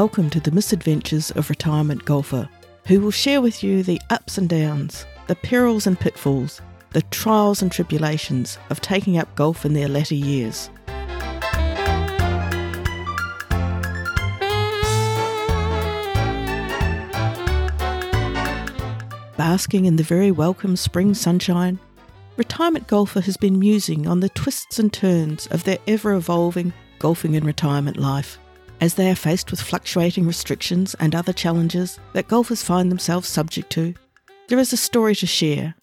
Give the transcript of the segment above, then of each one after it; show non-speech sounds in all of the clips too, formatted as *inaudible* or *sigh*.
Welcome to the misadventures of retirement golfer, who will share with you the ups and downs, the perils and pitfalls, the trials and tribulations of taking up golf in their latter years. Basking in the very welcome spring sunshine, retirement golfer has been musing on the twists and turns of their ever evolving golfing in retirement life. As they are faced with fluctuating restrictions and other challenges that golfers find themselves subject to, there is a story to share.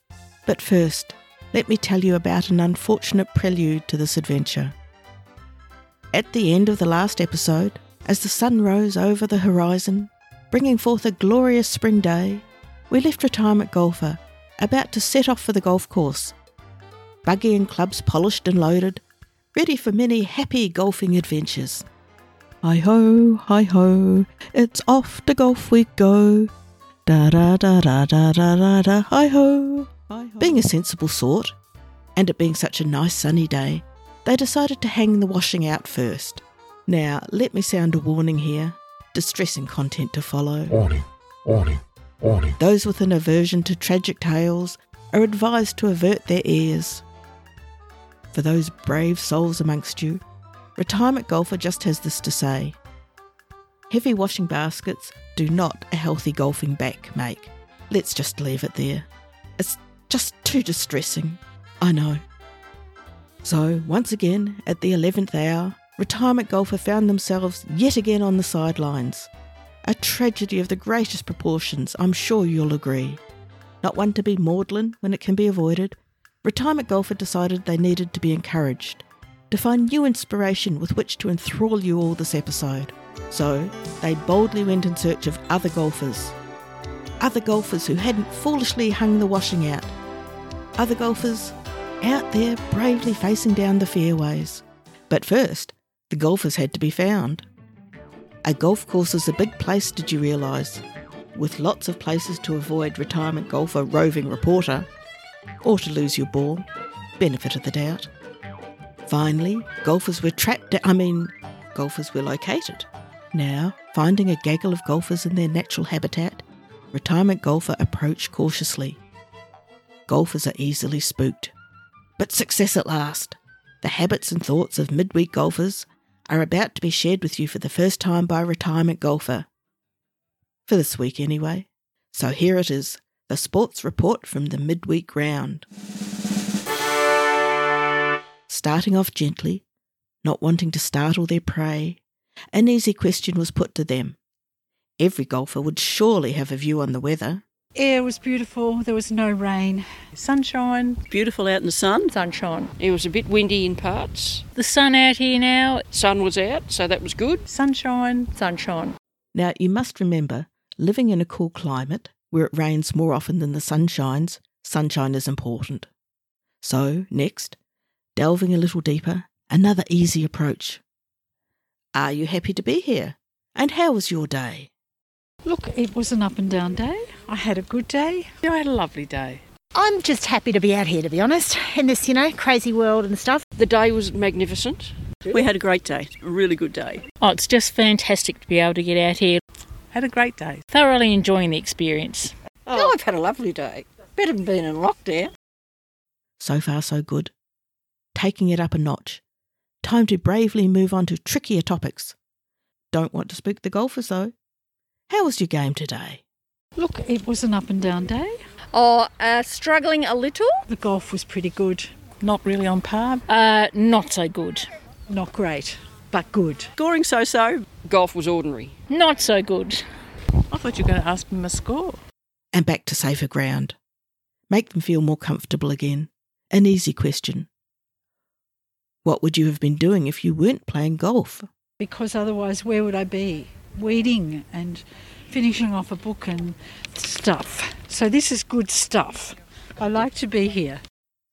But first, let me tell you about an unfortunate prelude to this adventure. At the end of the last episode, as the sun rose over the horizon, bringing forth a glorious spring day, we left retirement golfer about to set off for the golf course. Buggy and clubs polished and loaded, ready for many happy golfing adventures. Hi ho, hi ho, it's off to golf we go. Da da da da da da da da, hi ho. Being a sensible sort, and it being such a nice sunny day, they decided to hang the washing out first. Now, let me sound a warning here distressing content to follow. Warning, warning, warning. Those with an aversion to tragic tales are advised to avert their ears. For those brave souls amongst you, Retirement Golfer just has this to say Heavy washing baskets do not a healthy golfing back make. Let's just leave it there. It's just too distressing. I know. So, once again, at the 11th hour, retirement golfer found themselves yet again on the sidelines. A tragedy of the greatest proportions, I'm sure you'll agree. Not one to be maudlin when it can be avoided, retirement golfer decided they needed to be encouraged, to find new inspiration with which to enthrall you all this episode. So, they boldly went in search of other golfers. Other golfers who hadn't foolishly hung the washing out. Other golfers out there bravely facing down the fairways. But first, the golfers had to be found. A golf course is a big place, did you realise? With lots of places to avoid retirement golfer roving reporter, or to lose your ball. Benefit of the doubt. Finally, golfers were trapped, I mean, golfers were located. Now, finding a gaggle of golfers in their natural habitat, retirement golfer approached cautiously. Golfers are easily spooked. But success at last. The habits and thoughts of midweek golfers are about to be shared with you for the first time by a retirement golfer. For this week, anyway. So here it is the sports report from the midweek round. Starting off gently, not wanting to startle their prey, an easy question was put to them. Every golfer would surely have a view on the weather. Air was beautiful, there was no rain. Sunshine, Beautiful out in the sun. sunshine. It was a bit windy in parts. The sun out here now, Sun was out, so that was good. sunshine, sunshine. Now, you must remember, living in a cool climate, where it rains more often than the sun shines, sunshine is important. So, next, delving a little deeper, another easy approach. Are you happy to be here? And how was your day? Look, it was an up and down day. I had a good day. I had a lovely day. I'm just happy to be out here, to be honest, in this, you know, crazy world and stuff. The day was magnificent. We had a great day, a really good day. Oh, it's just fantastic to be able to get out here. Had a great day. Thoroughly enjoying the experience. Oh, I've had a lovely day. Better than being in lockdown. So far, so good. Taking it up a notch. Time to bravely move on to trickier topics. Don't want to spook the golfers, though. How was your game today? Look, it was an up and down day. Oh, uh, struggling a little. The golf was pretty good. Not really on par, Uh, not so good. not great, but good. Scoring so so. Golf was ordinary. Not so good. I thought you were going to ask me my score. And back to safer ground. Make them feel more comfortable again. An easy question. What would you have been doing if you weren't playing golf? Because otherwise, where would I be? Weeding and finishing off a book and stuff. So this is good stuff. I like to be here.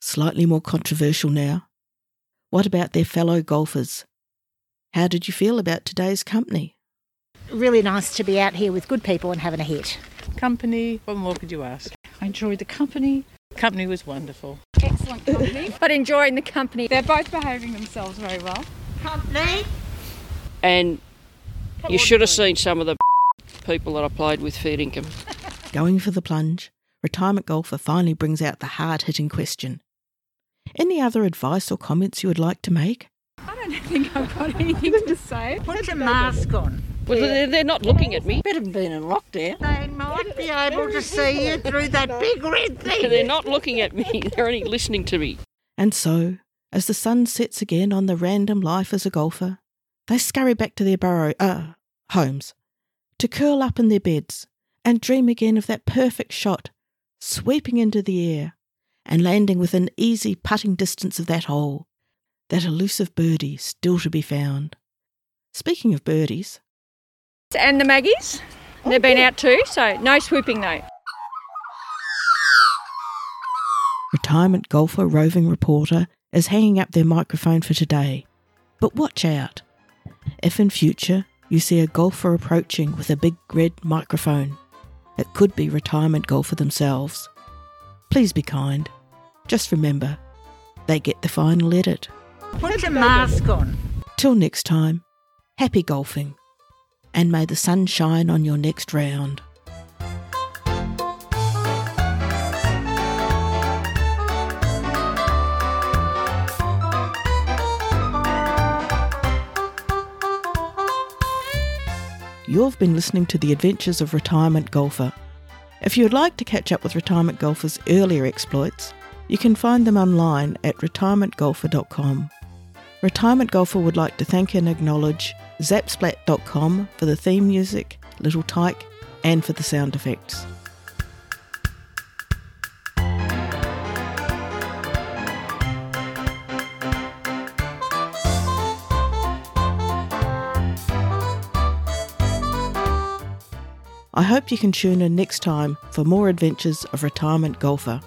Slightly more controversial now. What about their fellow golfers? How did you feel about today's company? Really nice to be out here with good people and having a hit. Company, what more could you ask? I enjoyed the company. Company was wonderful. Excellent company, *laughs* but enjoying the company. They're both behaving themselves very well. Company. And You should have seen some of the *laughs* people that I played with fair income. *laughs* Going for the plunge, retirement golfer finally brings out the hard hitting question. Any other advice or comments you would like to make? I don't think I've got anything to say. Put your mask on. Well, they're, they're not looking at me. Better than being in lockdown. They might be able to see you through that big red *laughs* thing. They're not looking at me. *laughs* They're only listening to me. And so, as the sun sets again on the random life as a golfer, they scurry back to their burrow, uh, homes, to curl up in their beds and dream again of that perfect shot, sweeping into the air and landing within easy putting distance of that hole, that elusive birdie still to be found. Speaking of birdies, And the Maggies, they've been oh, out too, so no swooping though. retirement golfer roving reporter is hanging up their microphone for today. But watch out. If in future you see a golfer approaching with a big red microphone, it could be retirement golfer themselves. Please be kind. Just remember, they get the final edit. Put your mask on. Till next time, happy golfing, and may the sun shine on your next round. You've been listening to The Adventures of Retirement Golfer. If you would like to catch up with retirement golfers' earlier exploits, you can find them online at retirementgolfer.com. Retirement Golfer would like to thank and acknowledge zapsplat.com for the theme music, Little Tyke, and for the sound effects. I hope you can tune in next time for more adventures of Retirement Golfer.